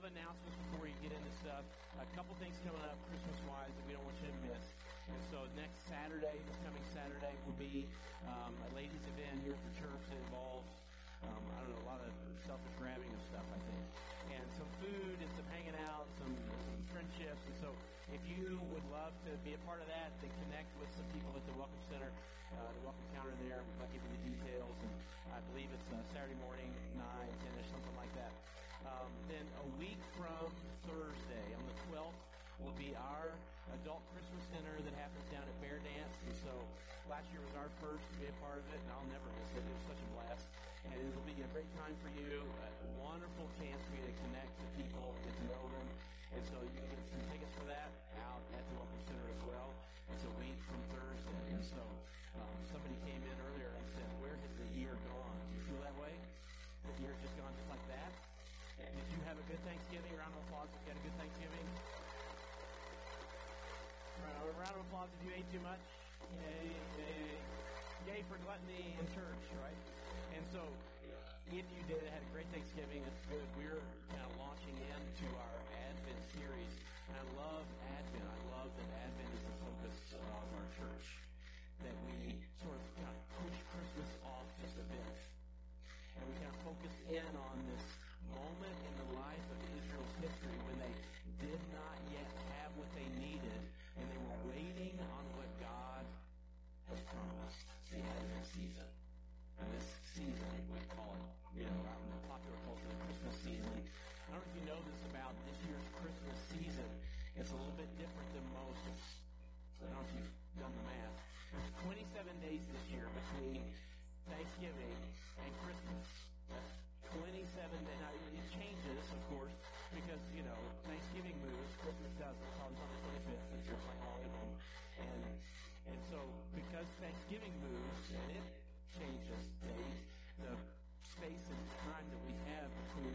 of announcements before you get into stuff. A couple things coming up Christmas-wise that we don't want you to miss. And so next Saturday, this coming Saturday, will be um, a ladies' event here for church that involves um, I don't know, a lot of self-grabbing of stuff, I think. And some food and some hanging out, some, some friendships. And so if you would love to be a part of that, then connect with some people at the Welcome Center, uh, the Welcome Counter there. I'll give you the details. And I believe it's uh, Saturday morning, 9, 10-ish, something like that. Um, then a week from Thursday, on the 12th, will be our adult Christmas dinner that happens down at Bear Dance. And so last year was our first to be a part of it, and I'll never miss it. It was such a blast and it'll be a great time for you. A wonderful chance for you to connect with people, get to know them. And so you can get some tickets for that out at the Welcome Center as well. It's a week from Thursday. And so um, somebody came in earlier and said, where has the year gone? Do you feel that way? The year's just gone just like that? And did you have a good Thanksgiving? Round of applause if you had a good Thanksgiving. Right, a round of applause if you ate too much. Yay, yay, yay for gluttony in church, right? And so, if you did, had a great Thanksgiving. Good. We're kind of launching into our Advent series. I love Advent. I love that Advent is the focus of our church. That we sort of kind of push Christmas off just a bit. And we kind of focus in on this moment in the life of Israel's history when they did not yet have what they needed and they were waiting on what God has promised. The Advent season. And this season, we call it, you know, out in the popular culture, the Christmas season. I don't know if you know this about this year's Christmas season. It's a little bit different than most. It's, I don't know if you've done the math. There's 27 days this year between Thanksgiving and Christmas. That's 27 days. It changes, of course, because, you know, Thanksgiving moves, Christmas doesn't. It's on the 25th if you're playing along home. And, and so, because Thanksgiving moves, and it changes days. The space and time that we have between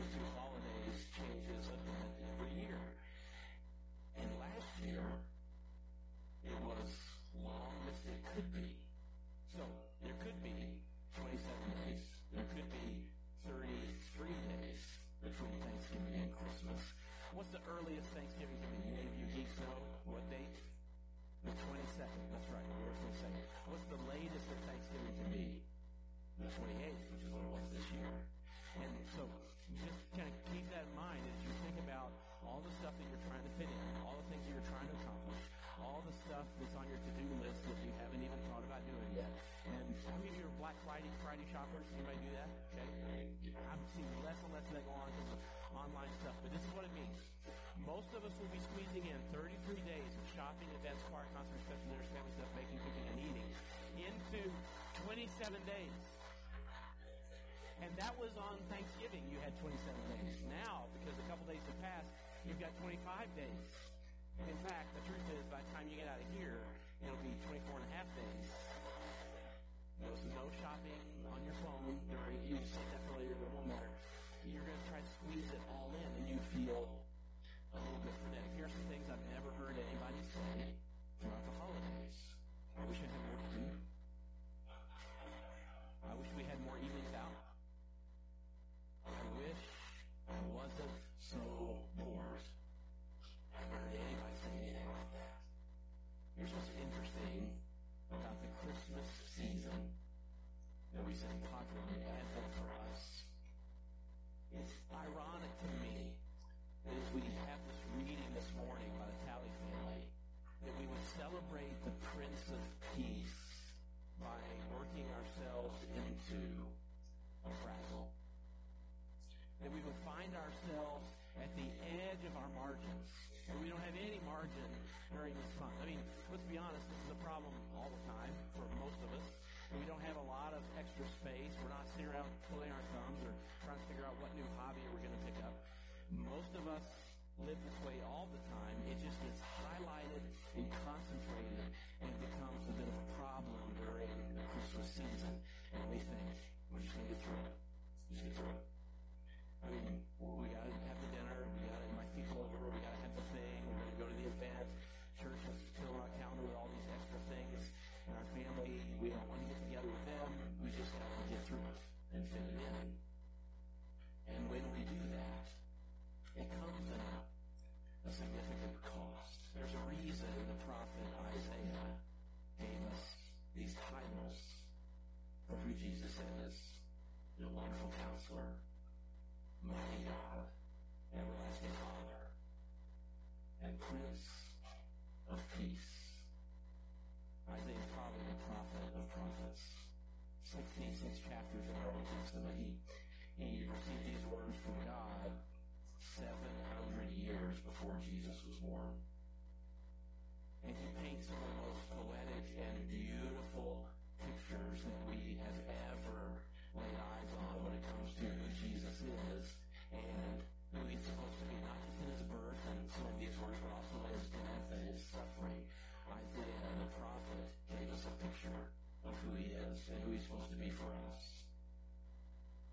into 27 days. And that was on Thanksgiving. You had 27 days. Now, because a couple days have passed, you've got 25 days. In fact, the truth is, by the time you get out of here, it'll be 24 and a half days. No, no shopping on your phone during, you said that earlier, but it won't matter. You're going to try to squeeze it all in, and you feel a little bit frenetic. Here's some things I've never heard anybody say new hobby we're going to pick up. Most of us live this way all the time. It just gets highlighted and concentrated and becomes a bit of a problem during the Christmas season. And we think, we're just going to get through it. Just get through it. I mean, we got to have the dinner. We got to invite people over. We got to have the thing. We're going to go to the event. and some of Soviets were proselytes to Anthony's suffering. Isaiah the prophet gave us a picture of who he is and who he's supposed to be for us.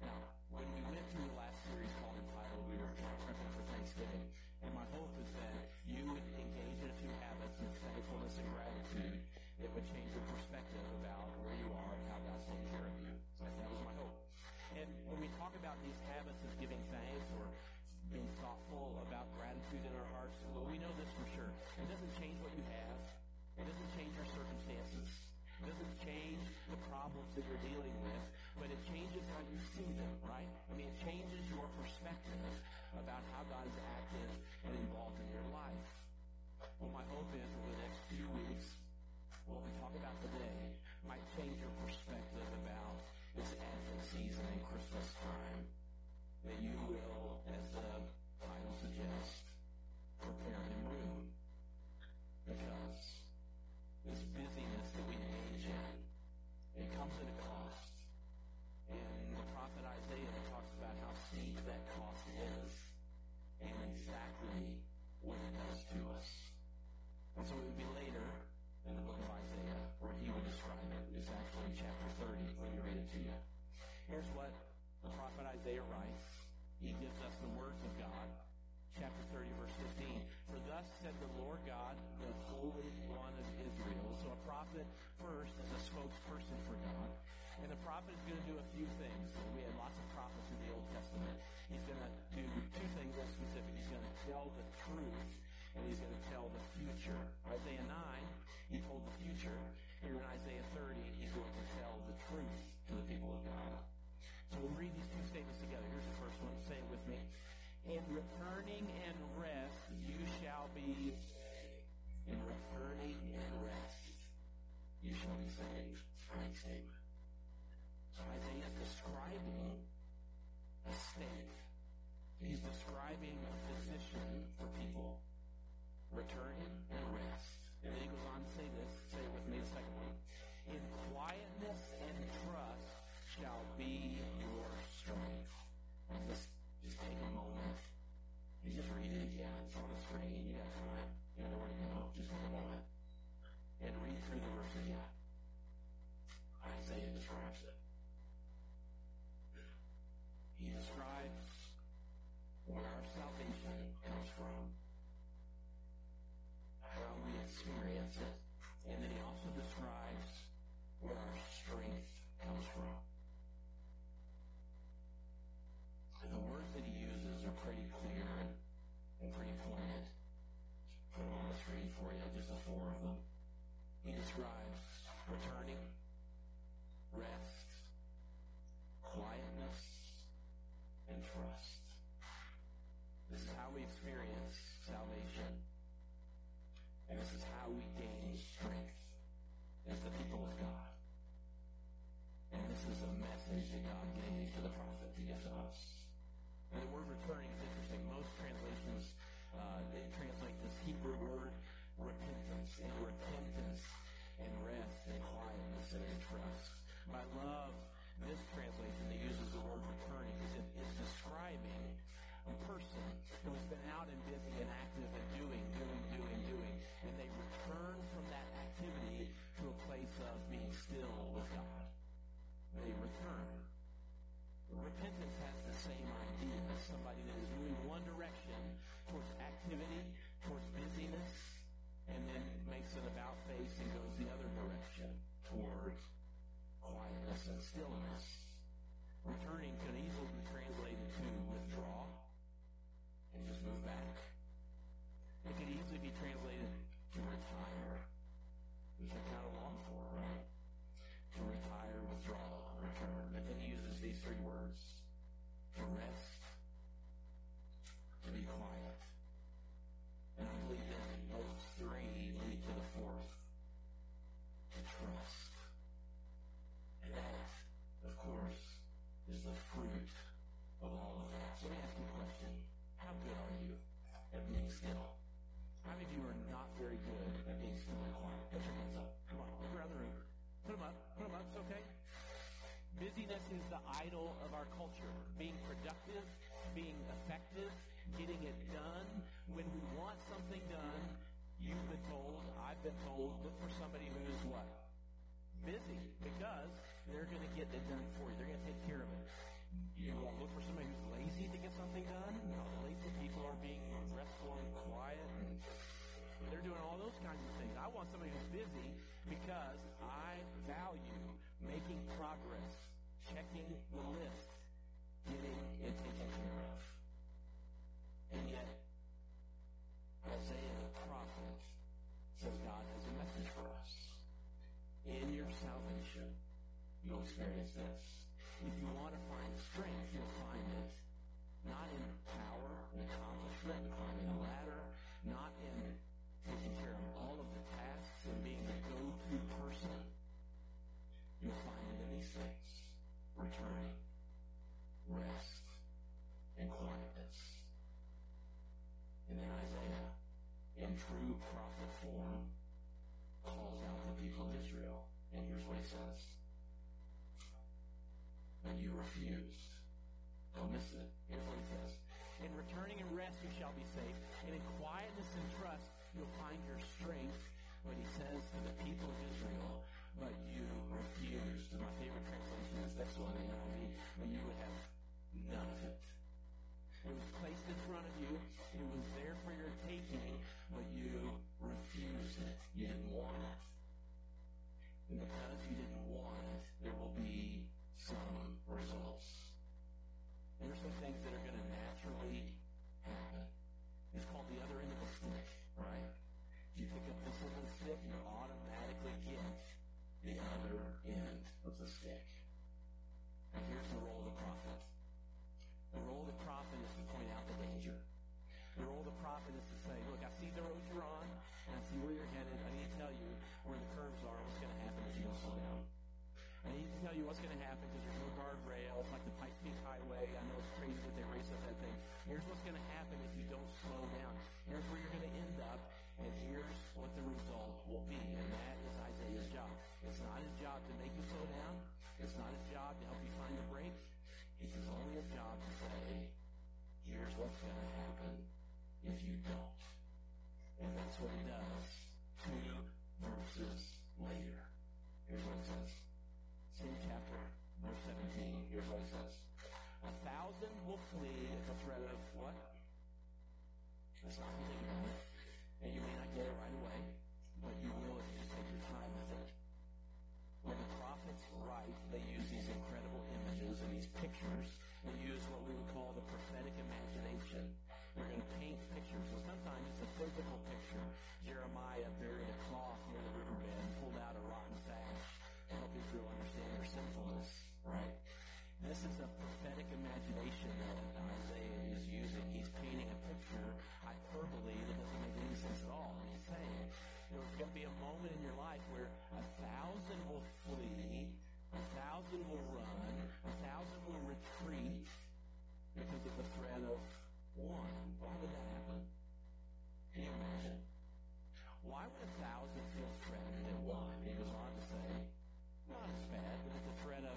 Now, when we went through the last series called Entitled, we were prepping for Thanksgiving. And my hope is that you would engage in a few habits of thankfulness and gratitude that would change your perspective about where you are and how God's taking care of you. So That was my hope. It doesn't change what you have. It doesn't change your circumstances. It doesn't change the problems that you're dealing with, but it changes how you see them, right? I mean, it changes your perspective about how God's active and involved in your life. Well, my hope is over the next few weeks, what we talk about today might change your perspective about this Advent season most translations uh, translate this Hebrew word repentance. And repentance and rest and quietness and trust. My love this translation that uses the word returning is, it is describing a person who's been out and busy and active and doing, doing, doing, doing, and they return from that activity to a place of being still with God. They return. Repentance has the same idea as somebody that is moving one direction towards activity, towards busyness, and then makes an about face and goes the other direction towards quietness and stillness. Returning can easily be translated to withdraw and just move back. idol of our culture. Being productive, being effective, getting it done. When we want something done, you've been told, I've been told, look for somebody who is what? Busy. Because they're going to get it done for you. They're going to take care of it. You won't look for somebody who's lazy to get something done. No, lazy people are being restful and quiet. They're doing all those kinds of things. I want somebody who's busy because I value making your voice says. A thousand will flee at the threat of what? That's not believe about. And you may not get it right away, but you will if you take your time with it. When the prophets write, they use these incredible images and these pictures. They use what we would call the prophetic imagination. We're going to paint pictures, and sometimes it's a physical picture. Jeremiah buried a cloth near the riverbed and pulled out a rotten thatch to help Israel understand their sinfulness, right? This is a prophetic imagination that Isaiah is using. He's painting a picture, hyperbole, that doesn't make any sense at all. He's saying, there's going to be a moment in your life where a thousand will flee, a thousand will run, a thousand will retreat because of the threat of one. Why would that happen? Can you imagine? Why would a thousand feel threatened at one? He goes on to say, not as bad, but it's the threat of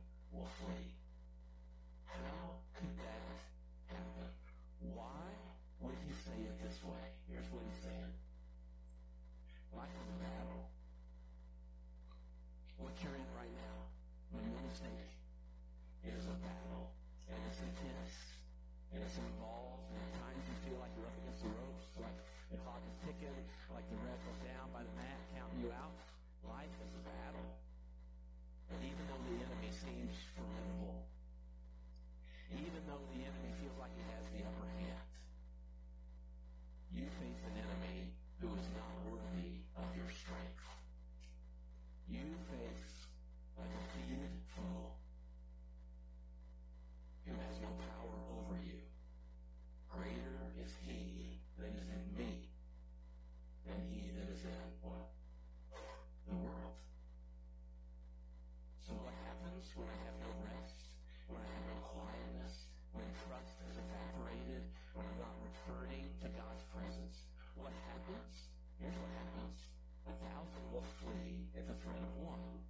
Here's what happens. A thousand will flee at the threat of one,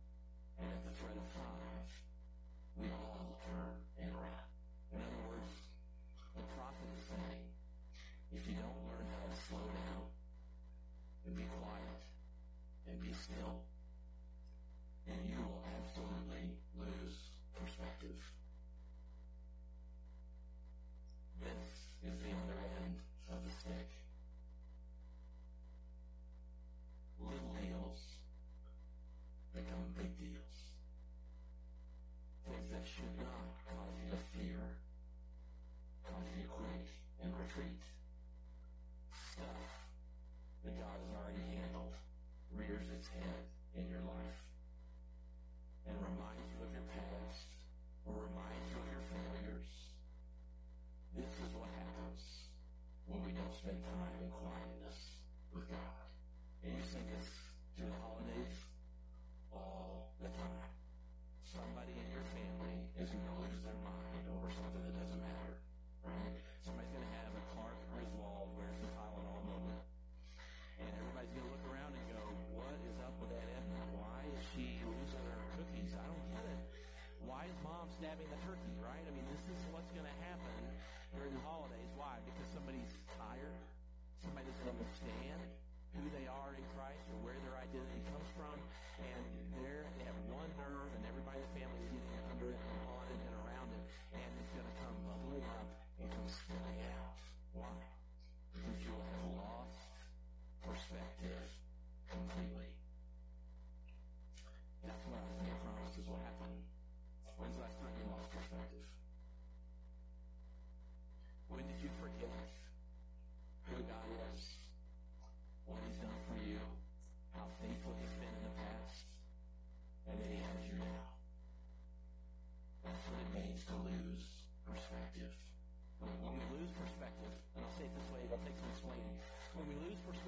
and at the threat of five, we all turn and run. In other words, the prophet is saying, if you don't learn how to slow down and be quiet and be still,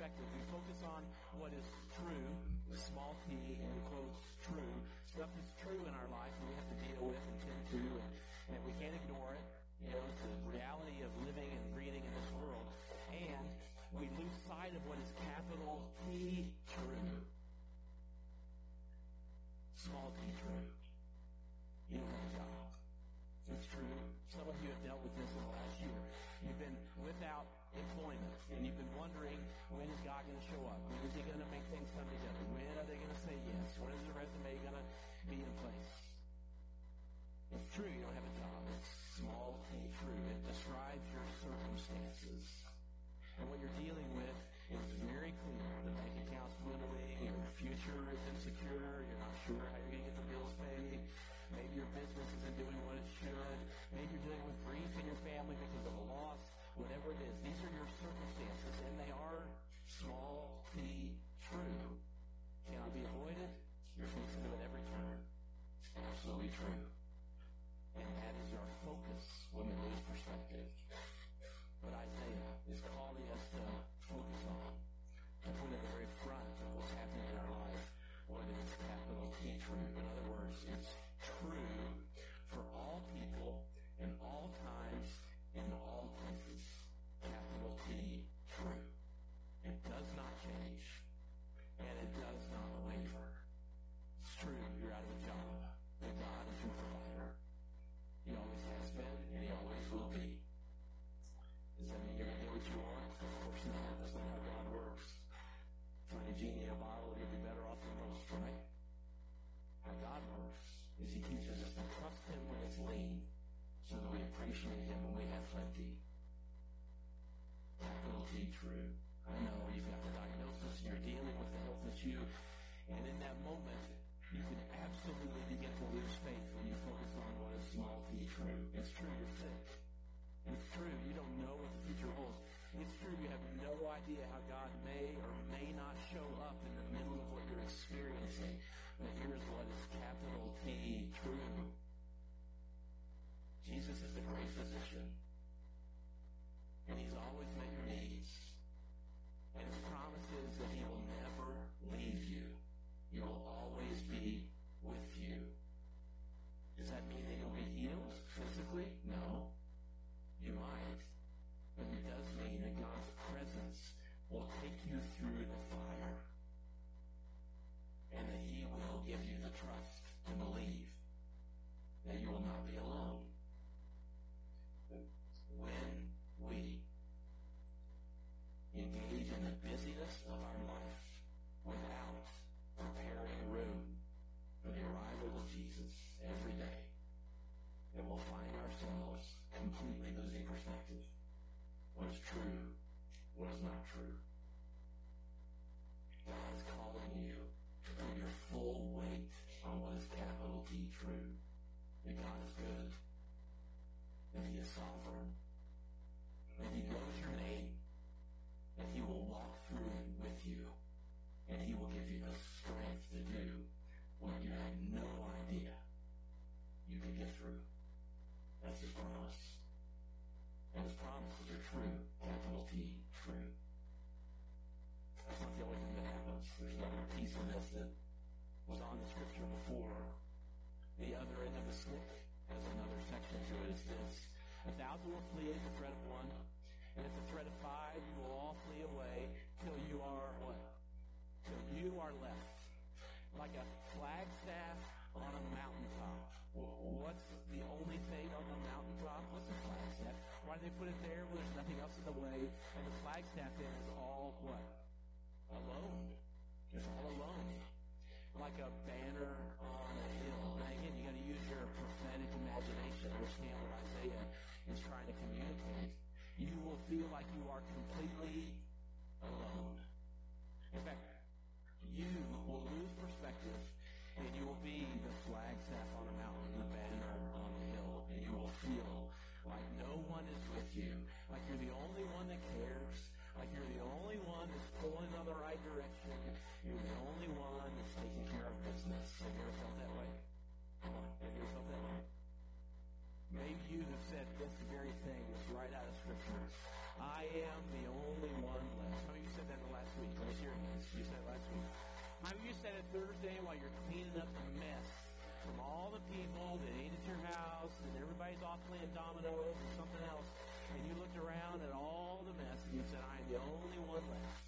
perspective, we focus on what is true, the small t, in quotes, true, stuff that's true in our life that we have to deal with and tend to, and, and we can't ignore it. You know, it's the reality of living and breathing in this world. And we lose sight of what is capital T true. Small t true. You don't have a job. It's true. Some of you have dealt with this in the last year. You've been without employment, and you've been when is God going to show up? When is He going to make things come together? When are they going to say yes? When is the resume going to be in place? It's true you don't have a job. It's small t true. It describes your circumstances. And what you're dealing with is very clear. The bank account's dwindling, your future is insecure, you're not sure how you're going to get the bills paid. Maybe your business isn't doing what it should. Maybe you're dealing with grief in your family because of a loss. Whatever it is, these are your circumstances, and they are small t true. Cannot be avoided. You're facing them at every turn. It's absolutely true. And that is our focus when we lose perspective. But Isaiah is calling us to focus on and put at the very front of what's happening in our life what is capital T true. In other words, it's true for all people in all times in all places. Plenty. Capital T true. I know you've got the diagnosis, you're dealing with the health issue, and in that moment, you can absolutely begin to lose faith when you focus on what is small t true. It's true you're sick. It's true you don't know what the future holds. It's true you have no idea how God may or may not show up in the middle of what you're experiencing. But here's what is capital T true. Jesus is the great physician. And he's always met your needs. And his promise is that he will never leave you. You will always be true. That God is good. That He is sovereign. A thousand will flee at the threat of one, and at the threat of five you will all flee away till you are what? Till you are left. Like a flagstaff on a mountaintop. What's the only thing on the mountaintop? What's a flagstaff? Why do they put it there when there's nothing else in the way. And the flagstaff is all what? Alone. It's all alone. Like a banner on a hill. And again, you got to use your prophetic imagination. Understand what Isaiah is trying to communicate. You will feel like you are completely alone. In fact, you will lose perspective and you will be the flagstaff on a mountain, the banner on the hill, and you will feel like no one is with you, like you're the only one that cares, like you're the only one that's pulling in the right direction, you're the only one that's taking care of business. Have you ever felt that way? Come on, have you ever felt that way? Maybe you have said this very thing that's right out of Scripture. I am the only one left. Some of you said that last week. Let me hear. You said it last week. How many you said it Thursday while you're cleaning up the mess from all the people that ate at your house and everybody's off playing dominoes or something else, and you looked around at all the mess and you said, I am the only one left.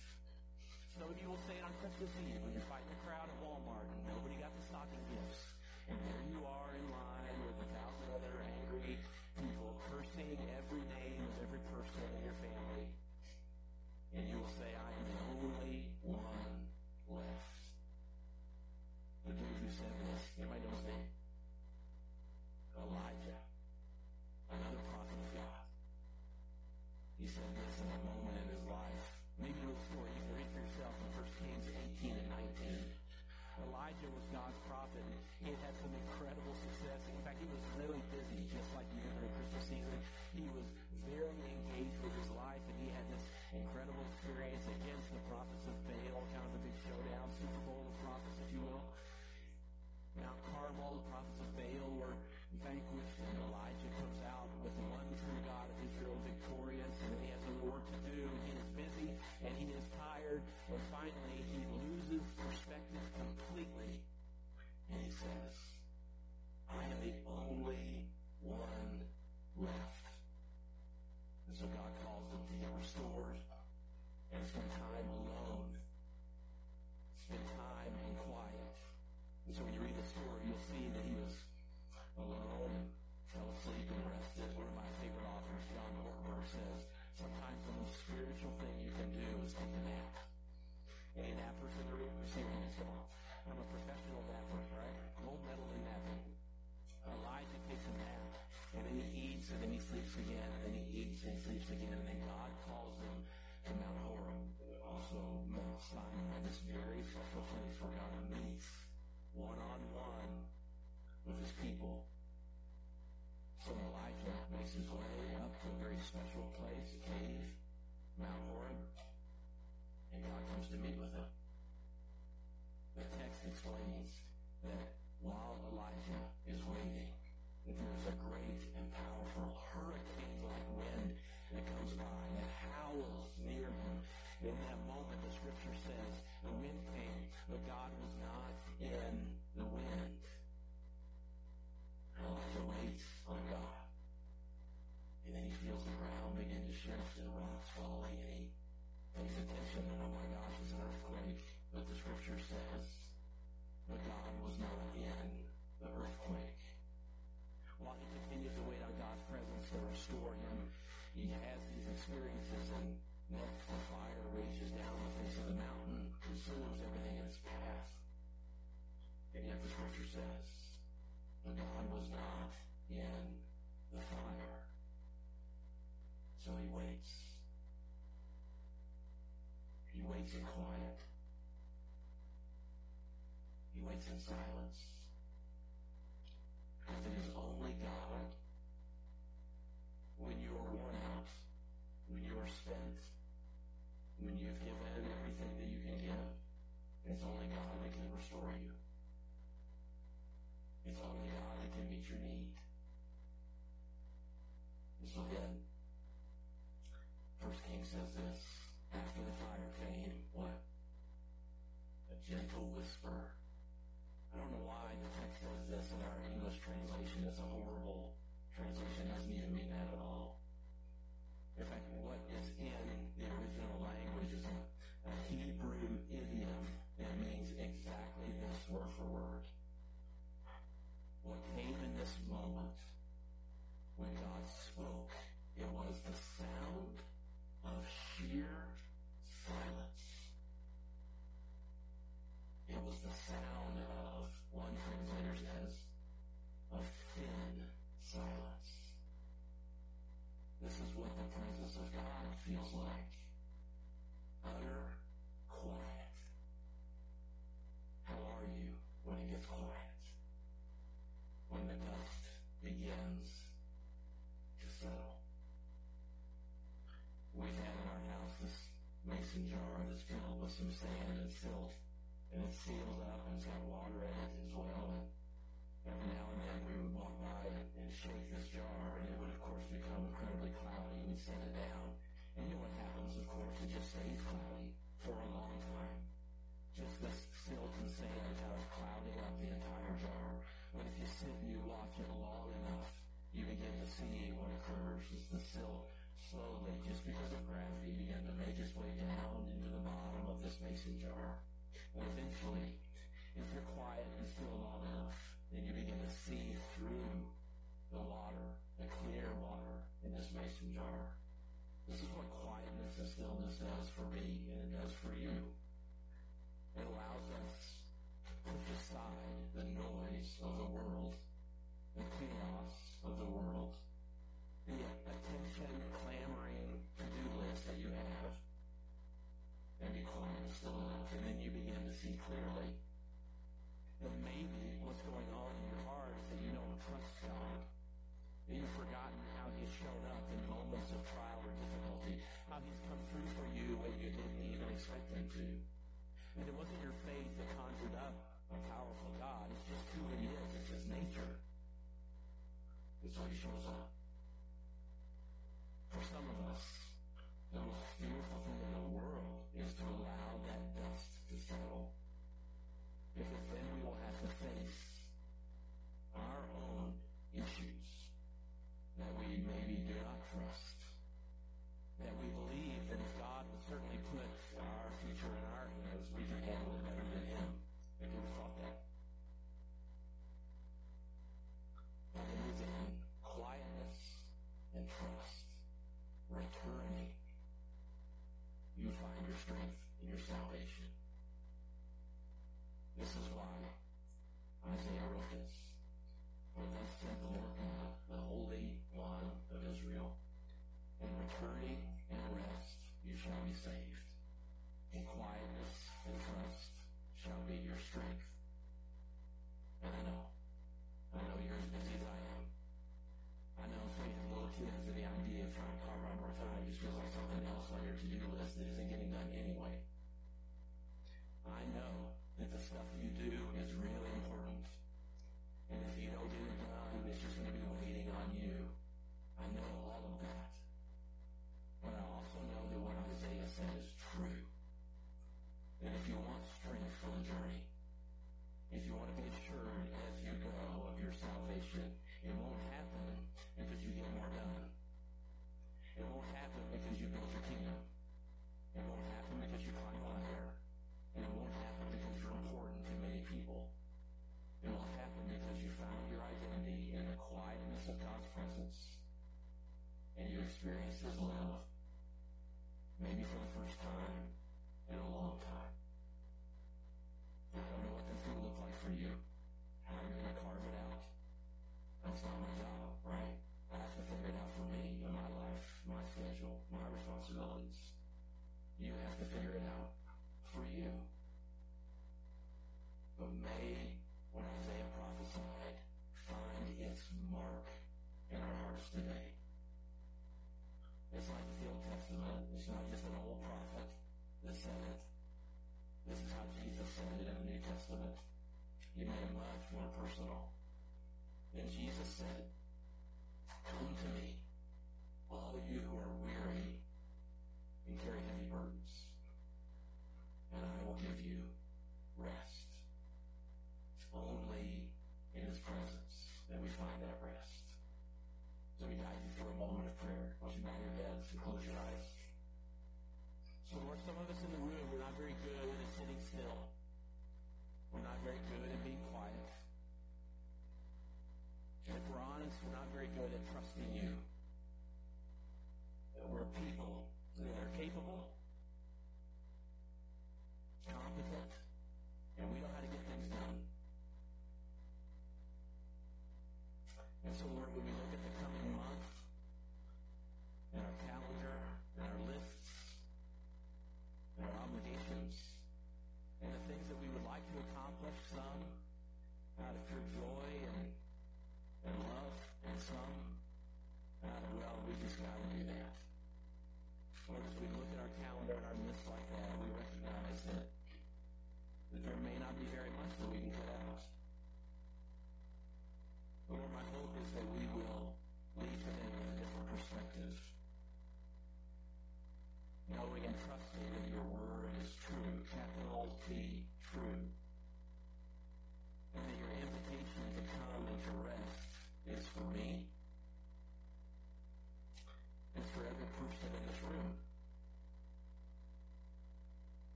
Some of you will say it on Christmas Eve when you're fighting the crowd at Walmart and nobody got the stocking gifts. And there you are in line with a thousand other angry people cursing every name of every person in your family. And you will say, I am the only one left. The dude who said this, anybody know his name? Elijah, He had had some incredible success. In fact, he was really busy, just like you during Christmas season. He was very engaged with his life, and he had this incredible experience against the prophets of Baal, kind of a big showdown, Super Bowl of prophets, if you will. Mount Carmel, the prophets of Baal were vanquished, and Elijah comes out with the one true God of Israel victorious, and he has a work to do, and he is busy, and he is tired, and finally he loses perspective completely, and he says, I am the only one left. And so God calls him to get restored and spend time alone, spend time in quiet. And so when you read the story, you'll see that he was alone and fell asleep and rested. One of my he has these experiences, and next the fire rages down the face of the mountain, consumes everything in its path. And yet the scripture says, but God was not in the fire. So he waits. He waits in quiet. He waits in silence. Because it is only God when you are worn out, when you are spent, when you've given everything that you can give, it's only God that can restore you. It's only God that can meet your need. And so then, First King says this, after the fire came, what? A gentle whisper. I don't know why the text says this in our English translation. It's a horrible translation. is what shows up. For some of us, the most fearful thing in the world is to allow that dust to settle. Because then we will have to face our own issues that we maybe do not trust. That we believe that if God would certainly put our future in our hands, we could handle it better than Him. Have we thought that?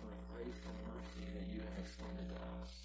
offering grace and mercy that you have extended to us.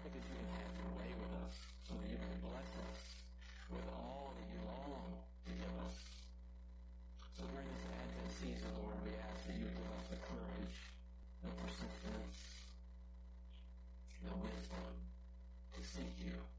because you can have your way with us so that you can bless us with all that you long to give us. So during this Advent season, Lord, we ask that you give us the courage, the persistence, the wisdom to seek you.